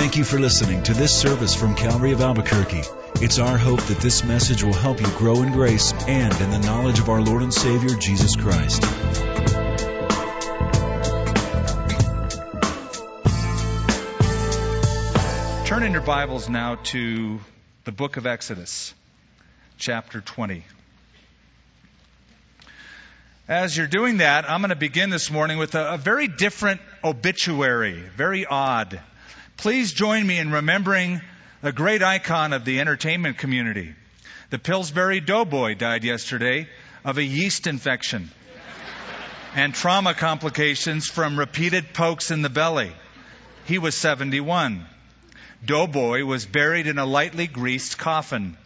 Thank you for listening to this service from Calvary of Albuquerque. It's our hope that this message will help you grow in grace and in the knowledge of our Lord and Savior, Jesus Christ. Turn in your Bibles now to the book of Exodus, chapter 20. As you're doing that, I'm going to begin this morning with a, a very different obituary, very odd. Please join me in remembering a great icon of the entertainment community. The Pillsbury Doughboy died yesterday of a yeast infection and trauma complications from repeated pokes in the belly. He was 71. Doughboy was buried in a lightly greased coffin.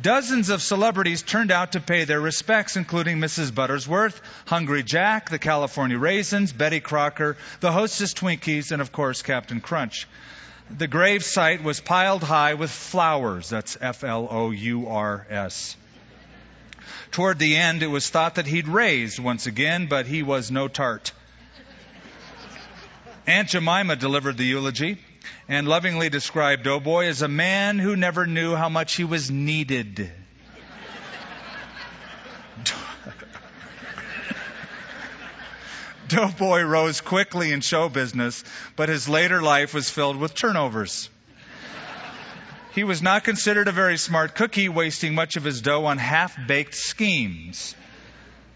Dozens of celebrities turned out to pay their respects, including Mrs. Buttersworth, Hungry Jack, the California Raisins, Betty Crocker, the Hostess Twinkies, and of course Captain Crunch. The grave site was piled high with flowers. That's F L O U R S. Toward the end, it was thought that he'd raised once again, but he was no tart. Aunt Jemima delivered the eulogy and lovingly described Doughboy as a man who never knew how much he was needed. Doughboy rose quickly in show business, but his later life was filled with turnovers. He was not considered a very smart cookie, wasting much of his dough on half baked schemes.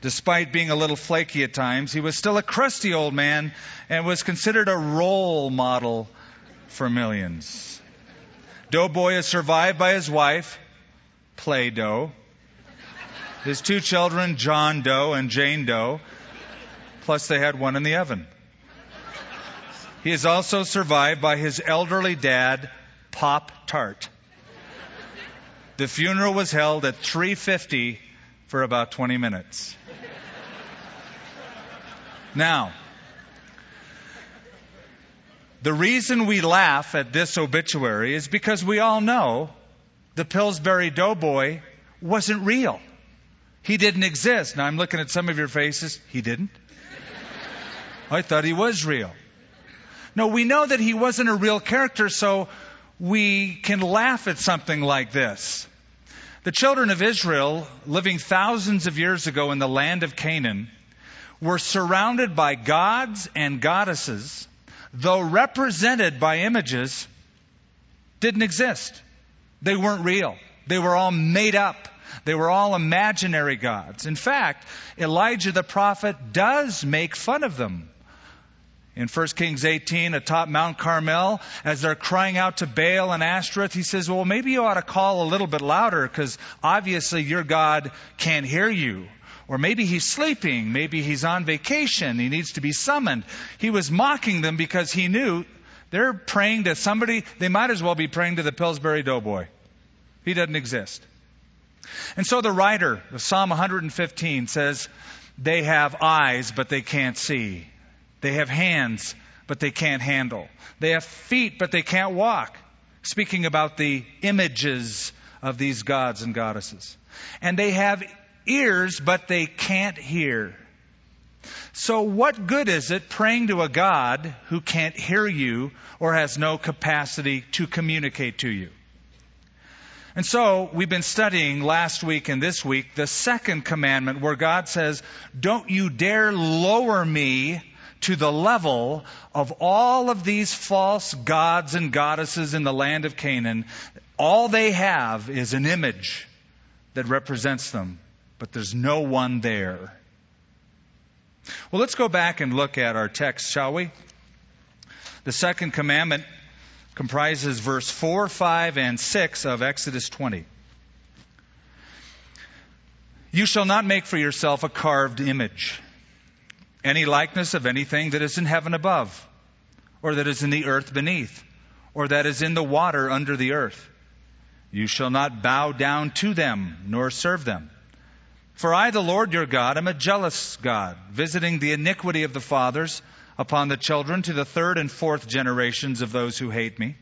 Despite being a little flaky at times, he was still a crusty old man and was considered a role model for millions. Doughboy is survived by his wife, Play Doh, his two children, John Doe and Jane Doe, plus they had one in the oven. He is also survived by his elderly dad, Pop Tart. The funeral was held at 3:50 for about 20 minutes. Now, the reason we laugh at this obituary is because we all know the Pillsbury Doughboy wasn't real. He didn't exist. Now I'm looking at some of your faces. He didn't? I thought he was real. No, we know that he wasn't a real character, so we can laugh at something like this. The children of Israel, living thousands of years ago in the land of Canaan, were surrounded by gods and goddesses though represented by images, didn't exist. They weren't real. They were all made up. They were all imaginary gods. In fact, Elijah the prophet does make fun of them. In 1 Kings 18, atop Mount Carmel, as they're crying out to Baal and Ashtoreth, he says, Well, maybe you ought to call a little bit louder because obviously your God can't hear you. Or maybe he's sleeping. Maybe he's on vacation. He needs to be summoned. He was mocking them because he knew they're praying to somebody. They might as well be praying to the Pillsbury Doughboy. He doesn't exist. And so the writer of Psalm 115 says, They have eyes, but they can't see. They have hands, but they can't handle. They have feet, but they can't walk. Speaking about the images of these gods and goddesses. And they have ears, but they can't hear. So, what good is it praying to a God who can't hear you or has no capacity to communicate to you? And so, we've been studying last week and this week the second commandment where God says, Don't you dare lower me to the level of all of these false gods and goddesses in the land of Canaan. All they have is an image that represents them but there's no one there. Well, let's go back and look at our text, shall we? The second commandment comprises verse 4, 5, and 6 of Exodus 20. You shall not make for yourself a carved image, any likeness of anything that is in heaven above, or that is in the earth beneath, or that is in the water under the earth. You shall not bow down to them, nor serve them. For I, the Lord your God, am a jealous God, visiting the iniquity of the fathers upon the children to the third and fourth generations of those who hate me,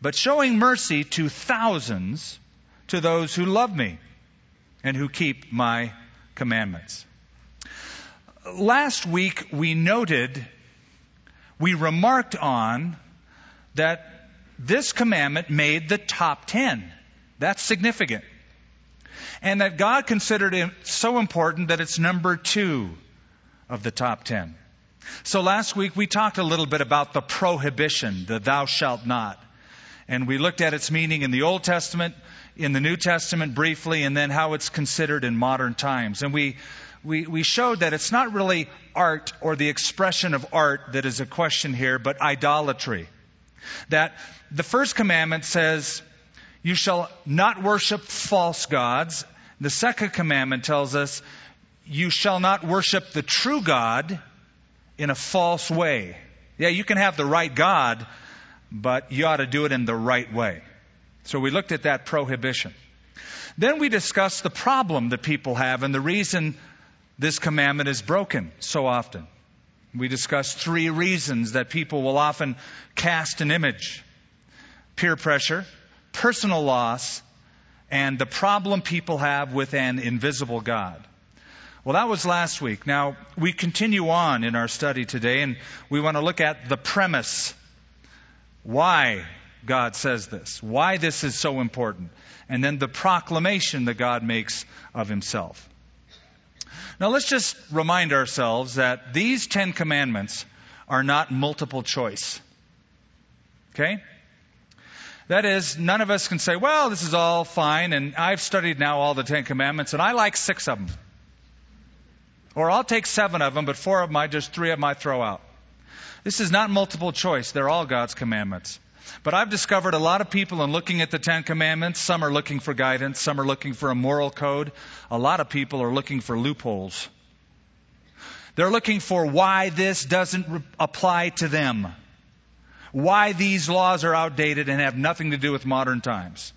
but showing mercy to thousands to those who love me and who keep my commandments. Last week we noted, we remarked on that this commandment made the top 10. That's significant. And that God considered it so important that it's number two of the top 10. So last week we talked a little bit about the prohibition, the thou shalt not. And we looked at its meaning in the Old Testament, in the New Testament briefly, and then how it's considered in modern times. And we, we, we showed that it's not really art or the expression of art that is a question here, but idolatry. That the first commandment says, You shall not worship false gods. The second commandment tells us, You shall not worship the true God in a false way. Yeah, you can have the right God, but you ought to do it in the right way. So we looked at that prohibition. Then we discussed the problem that people have and the reason this commandment is broken so often. We discussed three reasons that people will often cast an image peer pressure, personal loss, and the problem people have with an invisible God. Well, that was last week. Now, we continue on in our study today, and we want to look at the premise. Why God says this, why this is so important, and then the proclamation that God makes of Himself. Now, let's just remind ourselves that these Ten Commandments are not multiple choice. Okay? That is, none of us can say, well, this is all fine, and I've studied now all the Ten Commandments, and I like six of them. Or I'll take seven of them, but four of them, I just three of them I throw out. This is not multiple choice. They're all God's commandments. But I've discovered a lot of people in looking at the Ten Commandments, some are looking for guidance, some are looking for a moral code. A lot of people are looking for loopholes. They're looking for why this doesn't re- apply to them. Why these laws are outdated and have nothing to do with modern times.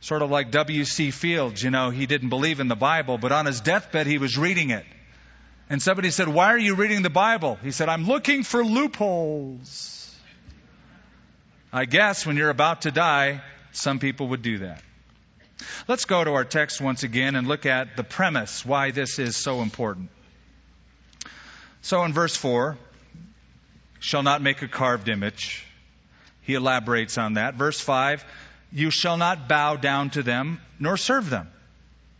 Sort of like W.C. Fields, you know, he didn't believe in the Bible, but on his deathbed he was reading it. And somebody said, Why are you reading the Bible? He said, I'm looking for loopholes. I guess when you're about to die, some people would do that. Let's go to our text once again and look at the premise why this is so important. So in verse 4, shall not make a carved image. He elaborates on that. Verse 5, you shall not bow down to them nor serve them.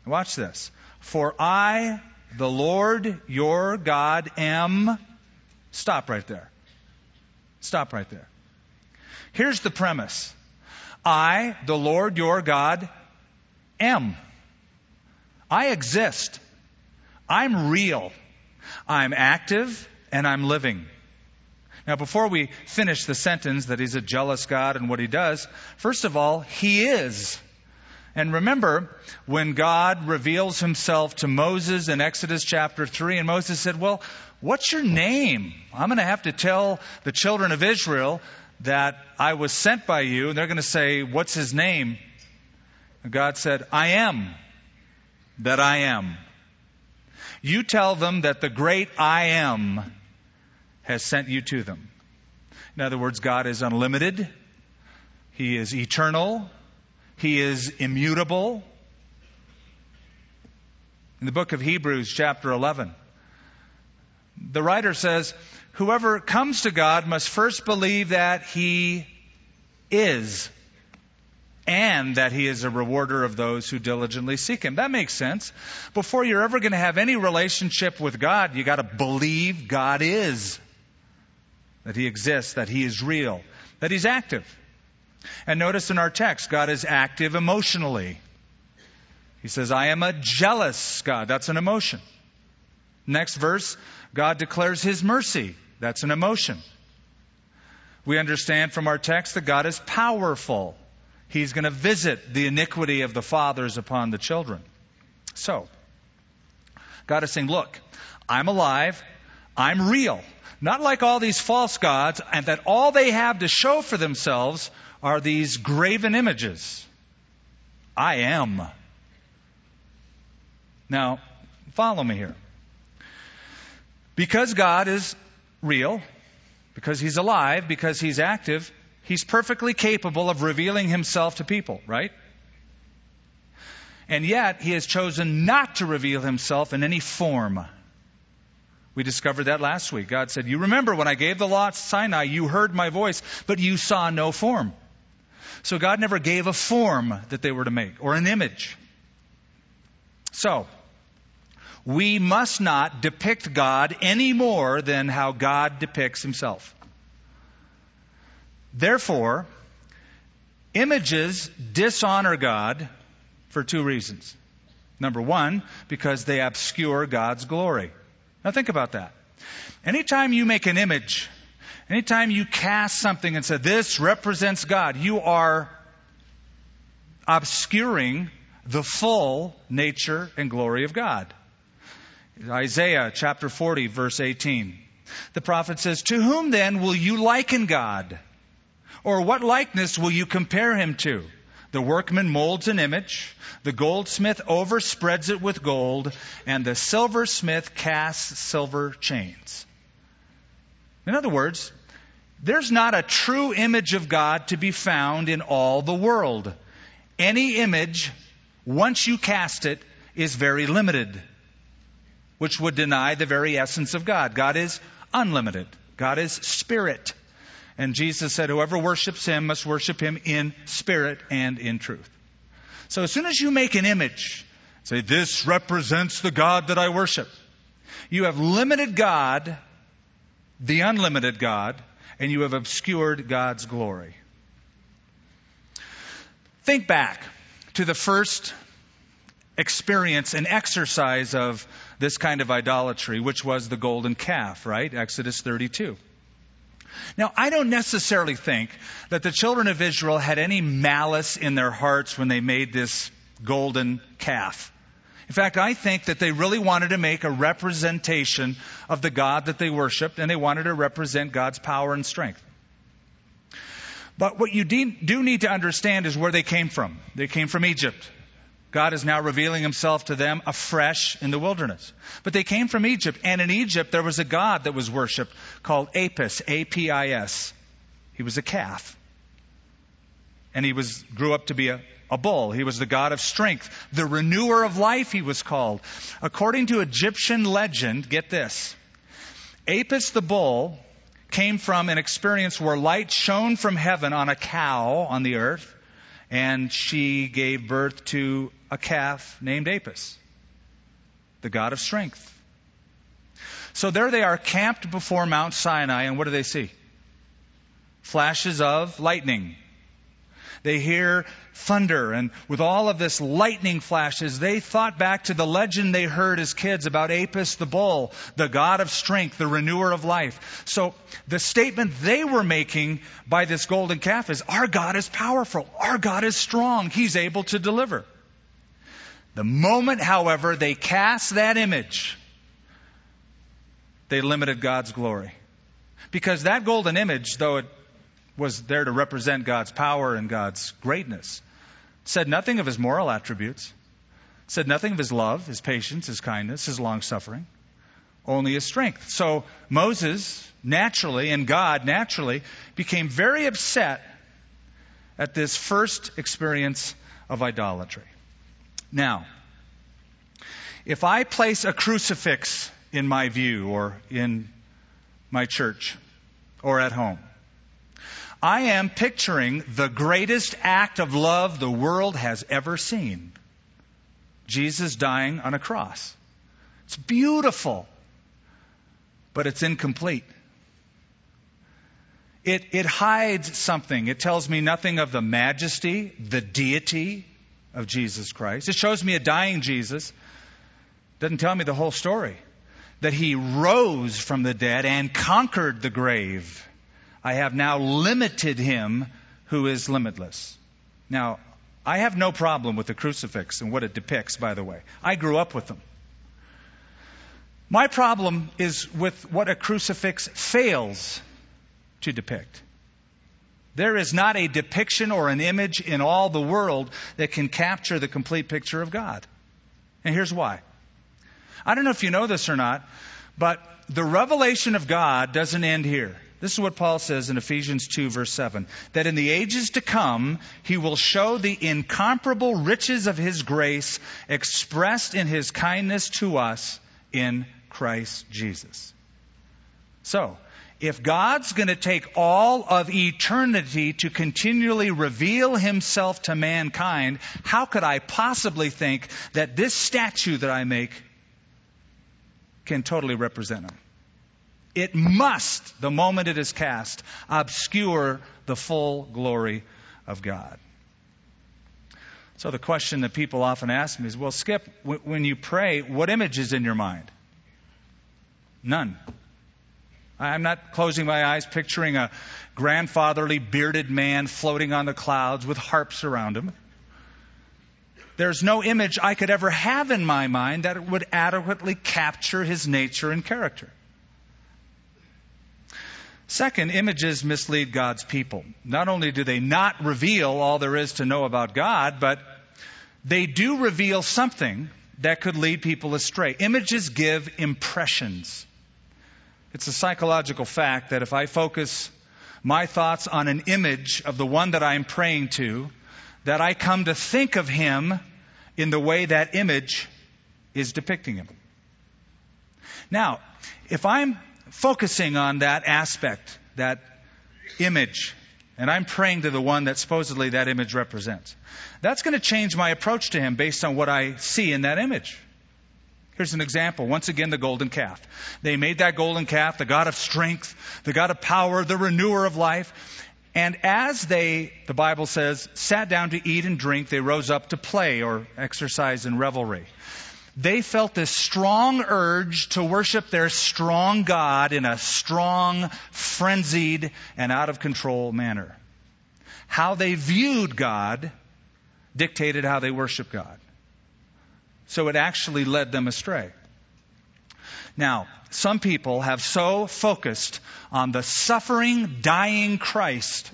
Watch this. For I, the Lord your God, am. Stop right there. Stop right there. Here's the premise I, the Lord your God, am. I exist. I'm real. I'm active and I'm living. Now, before we finish the sentence that he's a jealous God and what he does, first of all, he is. And remember, when God reveals himself to Moses in Exodus chapter 3, and Moses said, Well, what's your name? I'm going to have to tell the children of Israel that I was sent by you, and they're going to say, What's his name? And God said, I am that I am. You tell them that the great I am has sent you to them. In other words, God is unlimited, He is eternal, He is immutable. In the book of Hebrews, chapter 11, the writer says, whoever comes to God must first believe that He is and that He is a rewarder of those who diligently seek Him. That makes sense. Before you're ever going to have any relationship with God, you got to believe God is. That He exists, that He is real, that He's active. And notice in our text, God is active emotionally. He says, I am a jealous God. That's an emotion. Next verse, God declares His mercy. That's an emotion. We understand from our text that God is powerful. He's going to visit the iniquity of the fathers upon the children. So, God is saying, Look, I'm alive. I'm real. Not like all these false gods, and that all they have to show for themselves are these graven images. I am. Now, follow me here. Because God is real, because He's alive, because He's active, He's perfectly capable of revealing Himself to people, right? And yet, He has chosen not to reveal Himself in any form. We discovered that last week. God said, You remember when I gave the law at Sinai, you heard my voice, but you saw no form. So God never gave a form that they were to make or an image. So, we must not depict God any more than how God depicts himself. Therefore, images dishonor God for two reasons. Number one, because they obscure God's glory. Now think about that. Anytime you make an image, anytime you cast something and say, this represents God, you are obscuring the full nature and glory of God. Isaiah chapter 40, verse 18. The prophet says, To whom then will you liken God? Or what likeness will you compare him to? The workman molds an image, the goldsmith overspreads it with gold, and the silversmith casts silver chains. In other words, there's not a true image of God to be found in all the world. Any image, once you cast it, is very limited which would deny the very essence of God. God is unlimited. God is spirit. And Jesus said, whoever worships him must worship him in spirit and in truth. So as soon as you make an image, say, this represents the God that I worship, you have limited God, the unlimited God, and you have obscured God's glory. Think back to the first experience and exercise of this kind of idolatry, which was the golden calf, right? Exodus 32. Now, I don't necessarily think that the children of Israel had any malice in their hearts when they made this golden calf. In fact, I think that they really wanted to make a representation of the God that they worshiped, and they wanted to represent God's power and strength. But what you do need to understand is where they came from. They came from Egypt. God is now revealing himself to them afresh in the wilderness. But they came from Egypt, and in Egypt there was a god that was worshipped called Apis, A-P-I-S. He was a calf. And he was, grew up to be a, a bull. He was the god of strength. The renewer of life, he was called. According to Egyptian legend, get this. Apis the bull came from an experience where light shone from heaven on a cow on the earth, and she gave birth to a calf named Apis, the god of strength. So there they are camped before Mount Sinai, and what do they see? Flashes of lightning. They hear thunder, and with all of this lightning flashes, they thought back to the legend they heard as kids about Apis the bull, the god of strength, the renewer of life. So the statement they were making by this golden calf is, Our God is powerful. Our God is strong. He's able to deliver. The moment, however, they cast that image, they limited God's glory. Because that golden image, though it was there to represent God's power and God's greatness, said nothing of his moral attributes, said nothing of his love, his patience, his kindness, his long suffering, only his strength. So Moses naturally and God naturally became very upset at this first experience of idolatry. Now, if I place a crucifix in my view or in my church or at home, I am picturing the greatest act of love the world has ever seen Jesus dying on a cross. It's beautiful, but it's incomplete. It, it hides something. It tells me nothing of the majesty, the deity, of Jesus Christ. It shows me a dying Jesus. Doesn't tell me the whole story. That he rose from the dead and conquered the grave. I have now limited him who is limitless. Now, I have no problem with the crucifix and what it depicts, by the way. I grew up with them. My problem is with what a crucifix fails to depict. There is not a depiction or an image in all the world that can capture the complete picture of God. And here's why. I don't know if you know this or not, but the revelation of God doesn't end here. This is what Paul says in Ephesians 2, verse 7 that in the ages to come, he will show the incomparable riches of his grace expressed in his kindness to us in Christ Jesus. So, if God's going to take all of eternity to continually reveal himself to mankind, how could I possibly think that this statue that I make can totally represent him? It must, the moment it is cast, obscure the full glory of God. So the question that people often ask me is, well, Skip, when you pray, what image is in your mind? None. I'm not closing my eyes picturing a grandfatherly bearded man floating on the clouds with harps around him. There's no image I could ever have in my mind that would adequately capture his nature and character. Second, images mislead God's people. Not only do they not reveal all there is to know about God, but they do reveal something that could lead people astray. Images give impressions. It's a psychological fact that if I focus my thoughts on an image of the one that I'm praying to, that I come to think of him in the way that image is depicting him. Now, if I'm focusing on that aspect, that image, and I'm praying to the one that supposedly that image represents, that's going to change my approach to him based on what I see in that image. Here's an example. Once again, the golden calf. They made that golden calf the God of strength, the God of power, the renewer of life. And as they, the Bible says, sat down to eat and drink, they rose up to play or exercise in revelry. They felt this strong urge to worship their strong God in a strong, frenzied, and out of control manner. How they viewed God dictated how they worshiped God. So it actually led them astray. Now, some people have so focused on the suffering, dying Christ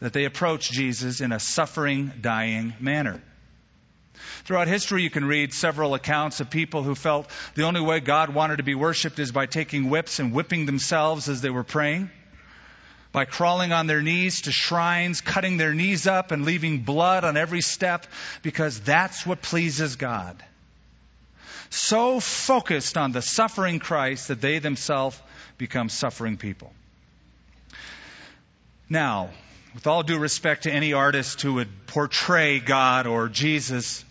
that they approach Jesus in a suffering, dying manner. Throughout history, you can read several accounts of people who felt the only way God wanted to be worshiped is by taking whips and whipping themselves as they were praying, by crawling on their knees to shrines, cutting their knees up and leaving blood on every step, because that's what pleases God so focused on the suffering Christ that they themselves become suffering people. Now, with all due respect to any artist who would portray God or Jesus,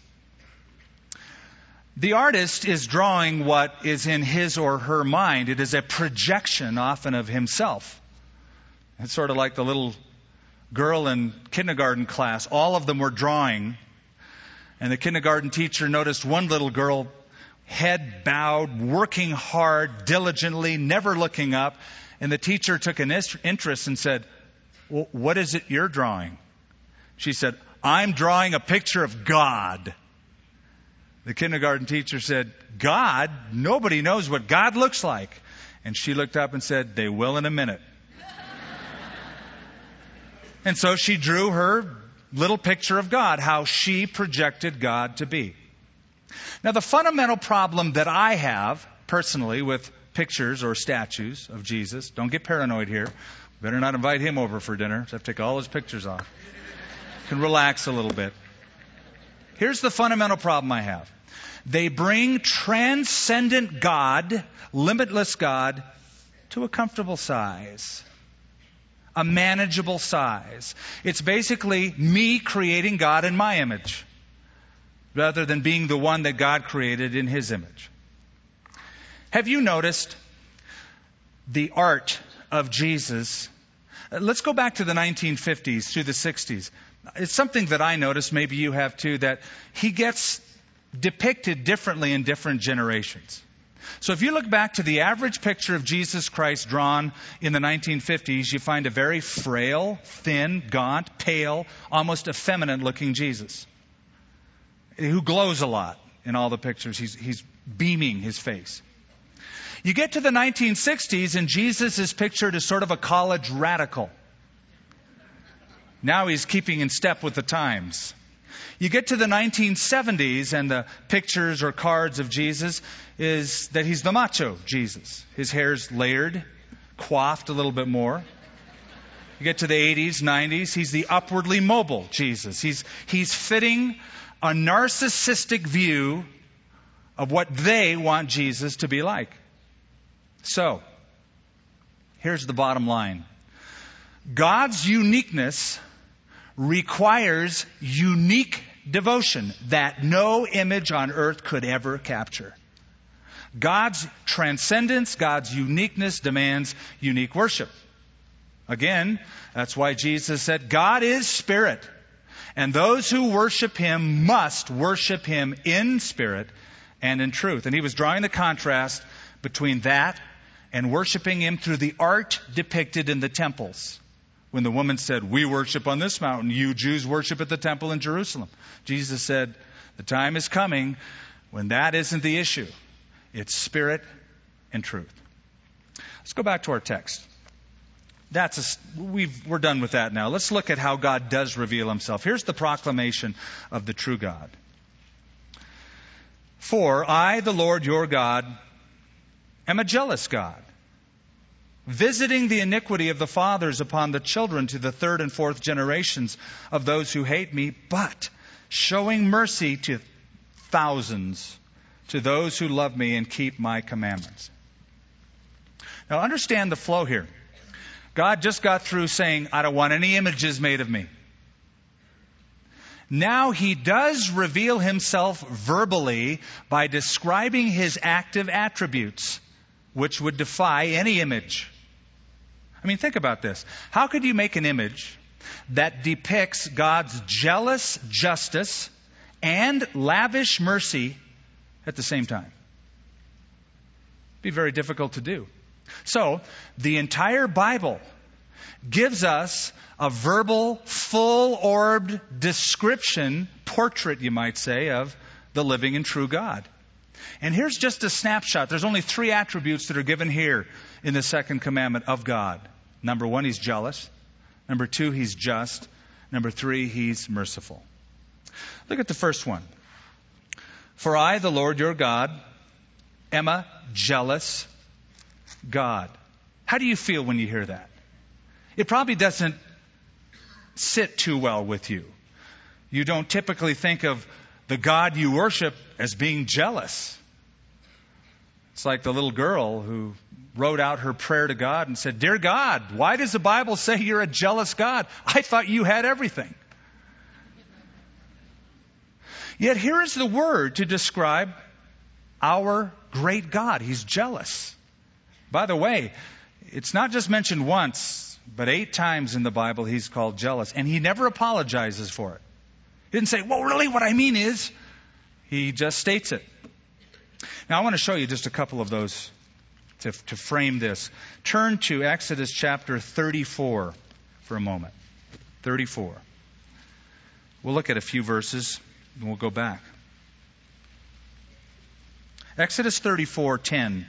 the artist is drawing what is in his or her mind. It is a projection often of himself. It's sort of like the little girl in kindergarten class. All of them were drawing. And the kindergarten teacher noticed one little girl head bowed, working hard, diligently, never looking up. And the teacher took an interest and said, well, What is it you're drawing? She said, I'm drawing a picture of God. The kindergarten teacher said, God? Nobody knows what God looks like. And she looked up and said, They will in a minute. and so she drew her little picture of God, how she projected God to be. Now, the fundamental problem that I have personally with pictures or statues of Jesus, don't get paranoid here. Better not invite him over for dinner. So I have to take all his pictures off. Can relax a little bit. Here's the fundamental problem I have. They bring transcendent God, limitless God, to a comfortable size. A manageable size. It's basically me creating God in my image rather than being the one that God created in His image. Have you noticed the art of Jesus? Uh, let's go back to the 1950s through the 60s. It's something that I noticed, maybe you have too, that he gets depicted differently in different generations. So if you look back to the average picture of Jesus Christ drawn in the 1950s, you find a very frail, thin, gaunt, pale, almost effeminate looking Jesus who glows a lot in all the pictures. He's, he's beaming his face. You get to the 1960s, and Jesus is pictured as sort of a college radical. Now he's keeping in step with the times. You get to the 1970s, and the pictures or cards of Jesus is that he's the macho Jesus. His hair's layered, coiffed a little bit more. You get to the 80s, 90s, he's the upwardly mobile Jesus. He's, he's fitting a narcissistic view of what they want Jesus to be like. So, here's the bottom line God's uniqueness requires unique devotion that no image on earth could ever capture. God's transcendence, God's uniqueness demands unique worship. Again, that's why Jesus said, God is spirit. And those who worship him must worship him in spirit and in truth. And he was drawing the contrast between that and worshiping him through the art depicted in the temples. When the woman said, We worship on this mountain, you Jews worship at the temple in Jerusalem. Jesus said, The time is coming when that isn't the issue. It's spirit and truth. Let's go back to our text. That's a, we've, we're done with that now. Let's look at how God does reveal himself. Here's the proclamation of the true God. For I, the Lord your God, am a jealous God, visiting the iniquity of the fathers upon the children to the third and fourth generations of those who hate me, but showing mercy to thousands, to those who love me and keep my commandments. Now understand the flow here. God just got through saying, I don't want any images made of me. Now he does reveal himself verbally by describing his active attributes, which would defy any image. I mean, think about this. How could you make an image that depicts God's jealous justice and lavish mercy at the same time? Be very difficult to do. So, the entire Bible gives us a verbal, full orbed description, portrait, you might say, of the living and true God. And here's just a snapshot. There's only three attributes that are given here in the second commandment of God. Number one, he's jealous. Number two, he's just. Number three, he's merciful. Look at the first one. For I, the Lord your God, am a jealous God. How do you feel when you hear that? It probably doesn't sit too well with you. You don't typically think of the God you worship as being jealous. It's like the little girl who wrote out her prayer to God and said, Dear God, why does the Bible say you're a jealous God? I thought you had everything. Yet here is the word to describe our great God. He's jealous. By the way, it's not just mentioned once, but eight times in the Bible he's called jealous, and he never apologizes for it. He didn't say, well, really, what I mean is, he just states it. Now, I want to show you just a couple of those to, to frame this. Turn to Exodus chapter 34 for a moment. 34. We'll look at a few verses and we'll go back. Exodus 34:10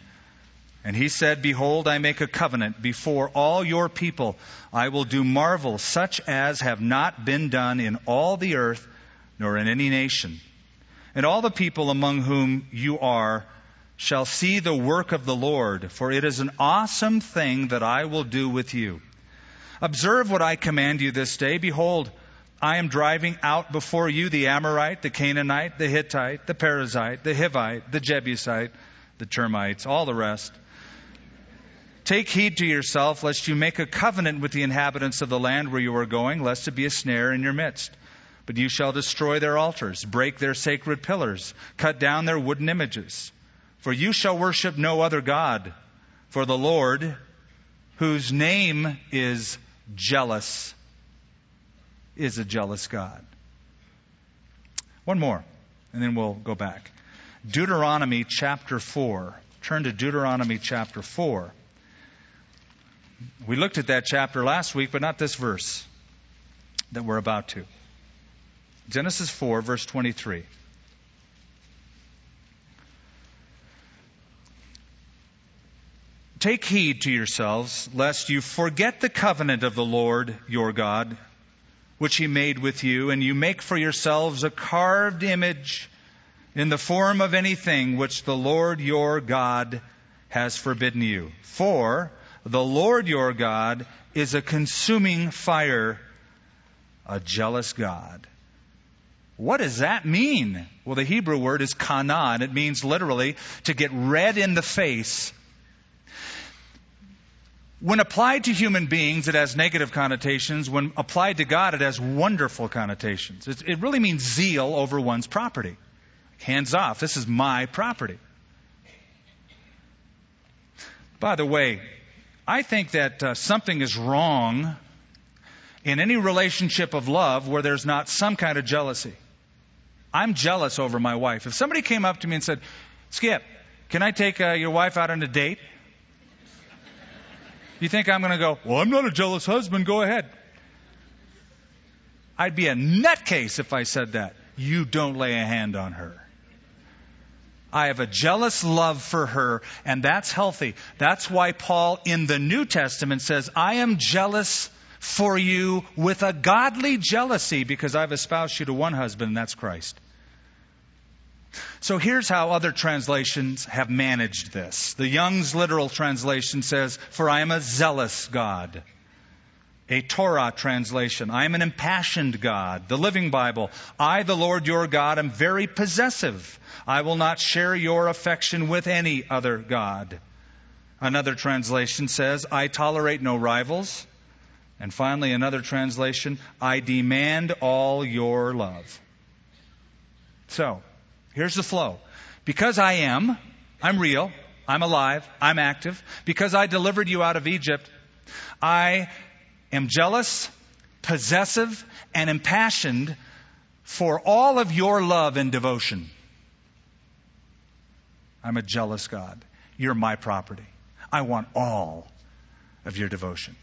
and he said, Behold, I make a covenant before all your people. I will do marvels such as have not been done in all the earth, nor in any nation. And all the people among whom you are shall see the work of the Lord, for it is an awesome thing that I will do with you. Observe what I command you this day. Behold, I am driving out before you the Amorite, the Canaanite, the Hittite, the Perizzite, the Hivite, the Jebusite, the termites, all the rest Take heed to yourself, lest you make a covenant with the inhabitants of the land where you are going, lest it be a snare in your midst. But you shall destroy their altars, break their sacred pillars, cut down their wooden images. For you shall worship no other God, for the Lord, whose name is jealous, is a jealous God. One more, and then we'll go back. Deuteronomy chapter 4. Turn to Deuteronomy chapter 4. We looked at that chapter last week, but not this verse that we're about to. Genesis 4, verse 23. Take heed to yourselves, lest you forget the covenant of the Lord your God, which he made with you, and you make for yourselves a carved image in the form of anything which the Lord your God has forbidden you. For the Lord your God is a consuming fire, a jealous God. What does that mean? Well, the Hebrew word is kana, and it means literally to get red in the face. When applied to human beings, it has negative connotations. When applied to God, it has wonderful connotations. It, it really means zeal over one's property. Hands off. This is my property. By the way, I think that uh, something is wrong in any relationship of love where there's not some kind of jealousy. I'm jealous over my wife. If somebody came up to me and said, Skip, can I take uh, your wife out on a date? You think I'm going to go, Well, I'm not a jealous husband, go ahead. I'd be a nutcase if I said that. You don't lay a hand on her. I have a jealous love for her, and that's healthy. That's why Paul in the New Testament says, I am jealous for you with a godly jealousy because I've espoused you to one husband, and that's Christ. So here's how other translations have managed this. The Young's literal translation says, For I am a zealous God. A Torah translation, I am an impassioned God. The Living Bible, I, the Lord your God, am very possessive. I will not share your affection with any other God. Another translation says, I tolerate no rivals. And finally, another translation, I demand all your love. So, here's the flow. Because I am, I'm real, I'm alive, I'm active. Because I delivered you out of Egypt, I am jealous, possessive, and impassioned for all of your love and devotion. I'm a jealous God. You're my property. I want all of your devotion.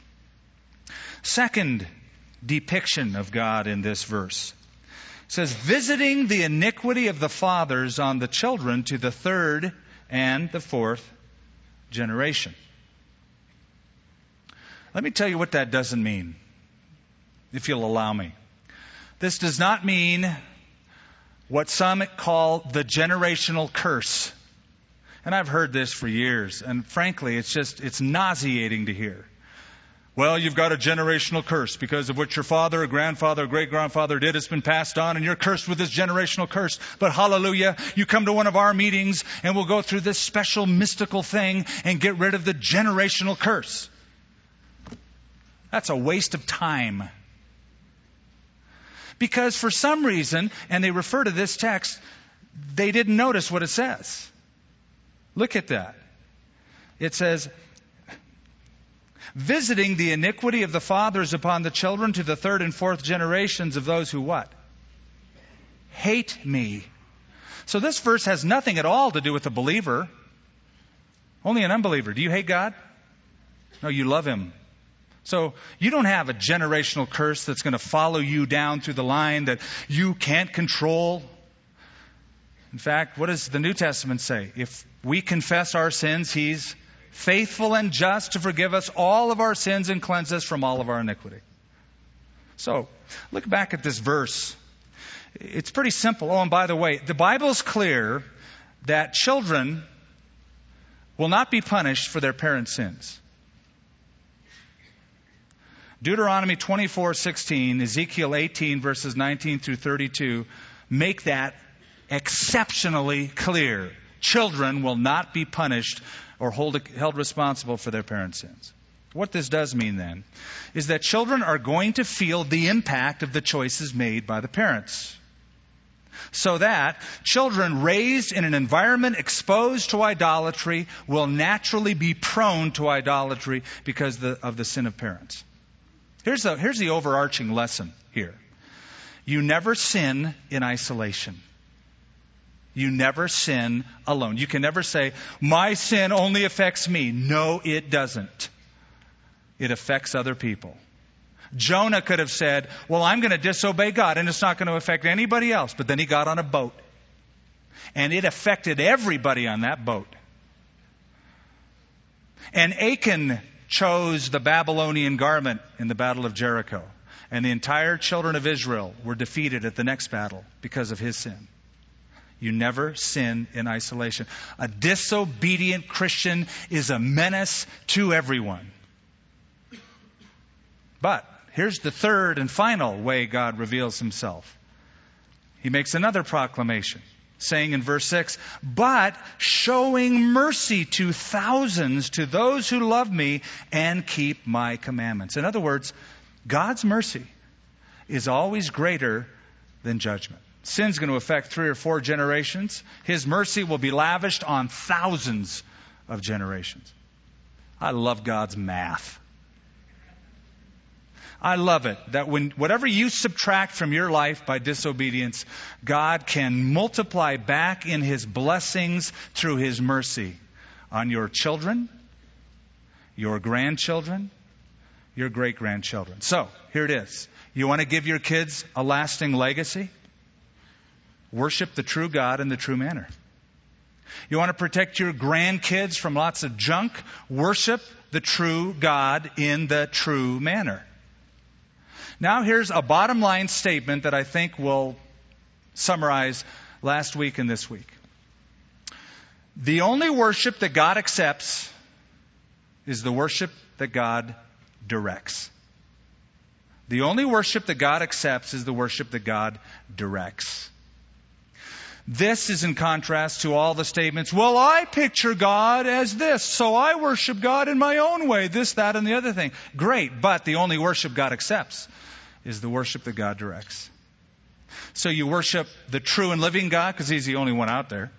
Second depiction of God in this verse says, visiting the iniquity of the fathers on the children to the third and the fourth generation. Let me tell you what that doesn't mean, if you'll allow me. This does not mean what some call the generational curse. And I've heard this for years, and frankly, it's just, it's nauseating to hear. Well, you've got a generational curse because of what your father, or grandfather, or great grandfather did. It's been passed on, and you're cursed with this generational curse. But hallelujah, you come to one of our meetings, and we'll go through this special mystical thing and get rid of the generational curse. That's a waste of time. Because for some reason, and they refer to this text, they didn't notice what it says. Look at that. It says, visiting the iniquity of the fathers upon the children to the third and fourth generations of those who what? Hate me. So this verse has nothing at all to do with a believer. Only an unbeliever. Do you hate God? No, you love Him. So you don't have a generational curse that's going to follow you down through the line that you can't control. In fact, what does the New Testament say? If we confess our sins, He's faithful and just to forgive us all of our sins and cleanse us from all of our iniquity. So, look back at this verse. It's pretty simple. Oh, and by the way, the Bible's clear that children will not be punished for their parents' sins. Deuteronomy 24:16, Ezekiel 18 verses 19 through 32 make that exceptionally clear. Children will not be punished or hold, held responsible for their parents' sins. What this does mean then is that children are going to feel the impact of the choices made by the parents. So that children raised in an environment exposed to idolatry will naturally be prone to idolatry because of the sin of parents. Here's the, here's the overarching lesson here. You never sin in isolation. You never sin alone. You can never say, my sin only affects me. No, it doesn't. It affects other people. Jonah could have said, well, I'm going to disobey God and it's not going to affect anybody else. But then he got on a boat. And it affected everybody on that boat. And Achan chose the Babylonian garment in the Battle of Jericho. And the entire children of Israel were defeated at the next battle because of his sin. You never sin in isolation. A disobedient Christian is a menace to everyone. But here's the third and final way God reveals himself. He makes another proclamation. saying in verse 6, but showing mercy to thousands, to those who love me and keep my commandments. In other words, God's mercy is always greater than judgment. Sin's going to affect three or four generations. His mercy will be lavished on thousands of generations. I love God's math. I love it that when whatever you subtract from your life by disobedience, God can multiply back in his blessings through his mercy on your children, your grandchildren, your great grandchildren. So, here it is. You want to give your kids a lasting legacy? Worship the true God in the true manner. You want to protect your grandkids from lots of junk? Worship the true God in the true manner. Now, here's a bottom line statement that I think will summarize last week and this week. The only worship that God accepts is the worship that God directs. The only worship that God accepts is the worship that God directs. This is in contrast to all the statements, well, I picture God as this, so I worship God in my own way, this, that, and the other thing. Great, but the only worship God accepts is the worship that God directs. So you worship the true and living God because He's the only one out there.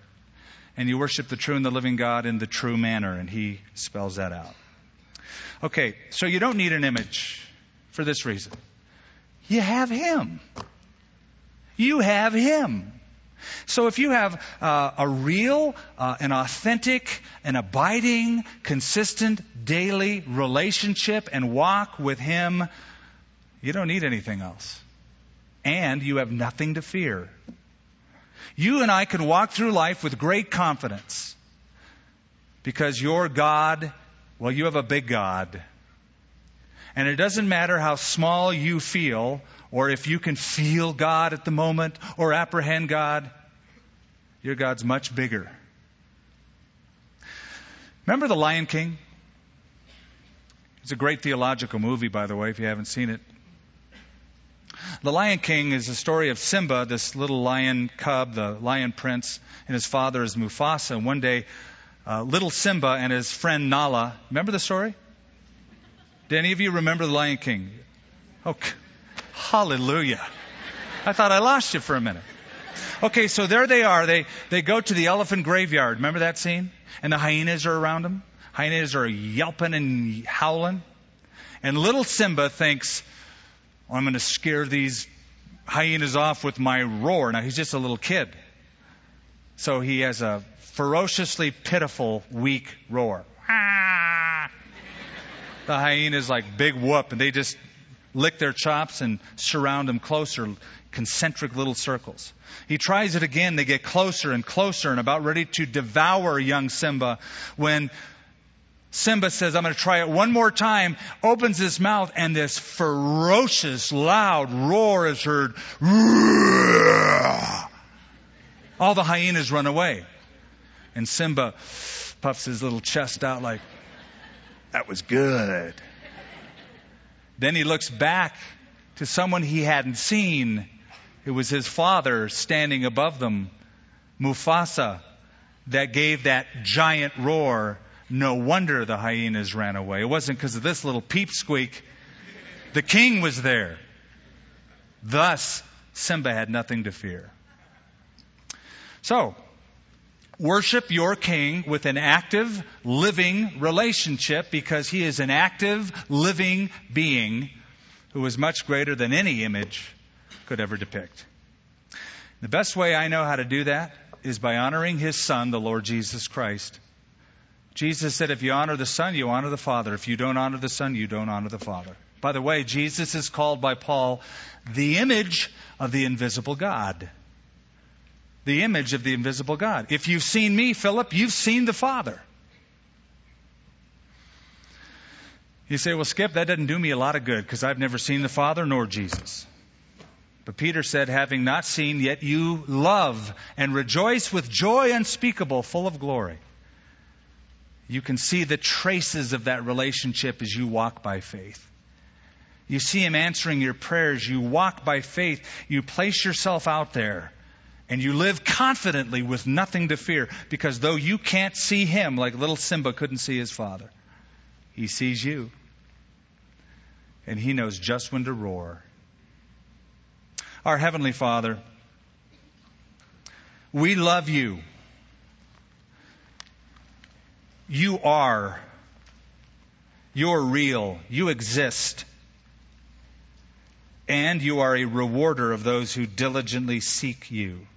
And you worship the true and the living God in the true manner, and He spells that out. Okay, so you don't need an image for this reason. You have Him. You have Him. So if you have uh, a real, uh, an authentic, an abiding, consistent, daily relationship and walk with Him, you don't need anything else. And you have nothing to fear. You and I can walk through life with great confidence because your God, well, you have a big God. And it doesn't matter how small you feel or if you can feel God at the moment or apprehend God, your God's much bigger. Remember The Lion King? It's a great theological movie, by the way, if you haven't seen it. The Lion King is a story of Simba, this little lion cub, the lion prince, and his father is Mufasa. And one day, uh, little Simba and his friend Nala, remember the story? Do any of you remember the Lion King? Oh, hallelujah. I thought I lost you for a minute. Okay, so there they are. They, they go to the elephant graveyard. Remember that scene? And the hyenas are around them. Hyenas are yelping and howling. And little Simba thinks, I'm going to scare these hyenas off with my roar. Now, he's just a little kid. So he has a ferociously pitiful, weak roar. Ah! The hyenas like big whoop, and they just lick their chops and surround him closer, concentric little circles. He tries it again. They get closer and closer and about ready to devour young Simba when Simba says, I'm going to try it one more time, opens his mouth, and this ferocious, loud roar is heard. All the hyenas run away. And Simba puffs his little chest out like, that was good. Then he looks back to someone he hadn't seen. It was his father standing above them, Mufasa, that gave that giant roar no wonder the hyenas ran away. It wasn't because of this little peep squeak. The king was there. Thus, Simba had nothing to fear. So, worship your king with an active, living relationship because he is an active, living being who is much greater than any image could ever depict. The best way I know how to do that is by honoring his son, the Lord Jesus Christ. Jesus said, if you honor the Son, you honor the Father. If you don't honor the Son, you don't honor the Father. By the way, Jesus is called by Paul the image of the invisible God. The image of the invisible God. If you've seen me, Philip, you've seen the Father. You say, well, Skip, that doesn't do me a lot of good because I've never seen the Father nor Jesus. But Peter said, having not seen, yet you love and rejoice with joy unspeakable, full of glory. You can see the traces of that relationship as you walk by faith. You see Him answering your prayers. You walk by faith. You place yourself out there And you live confidently with nothing to fear because though you can't see him like little Simba couldn't see his father, he sees you. And he knows just when to roar. Our Heavenly Father, we love you. You are. You're real. You exist. And you are a rewarder of those who diligently seek you.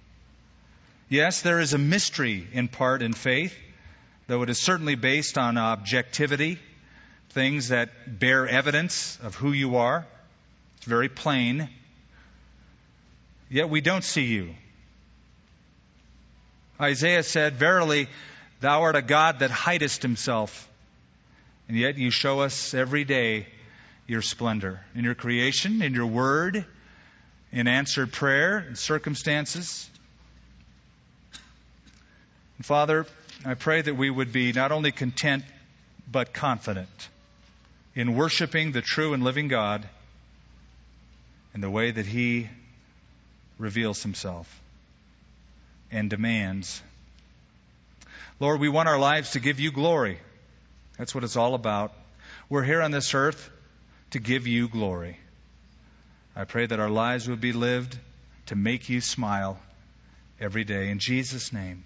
Yes, there is a mystery in part in faith, though it is certainly based on objectivity, things that bear evidence of who you are. It's very plain. Yet we don't see you. Isaiah said, Verily, thou art a God that hidest himself, and yet you show us every day your splendor in your creation, in your word, in answered prayer, in circumstances. And Father, I pray that we would be not only content, but confident in worshiping the true and living God in the way that He reveals Himself and demands. Lord, we want our lives to give you glory. That's what it's all about. We're here on this earth to give you glory. I pray that our lives would be lived to make you smile every day. In Jesus' name,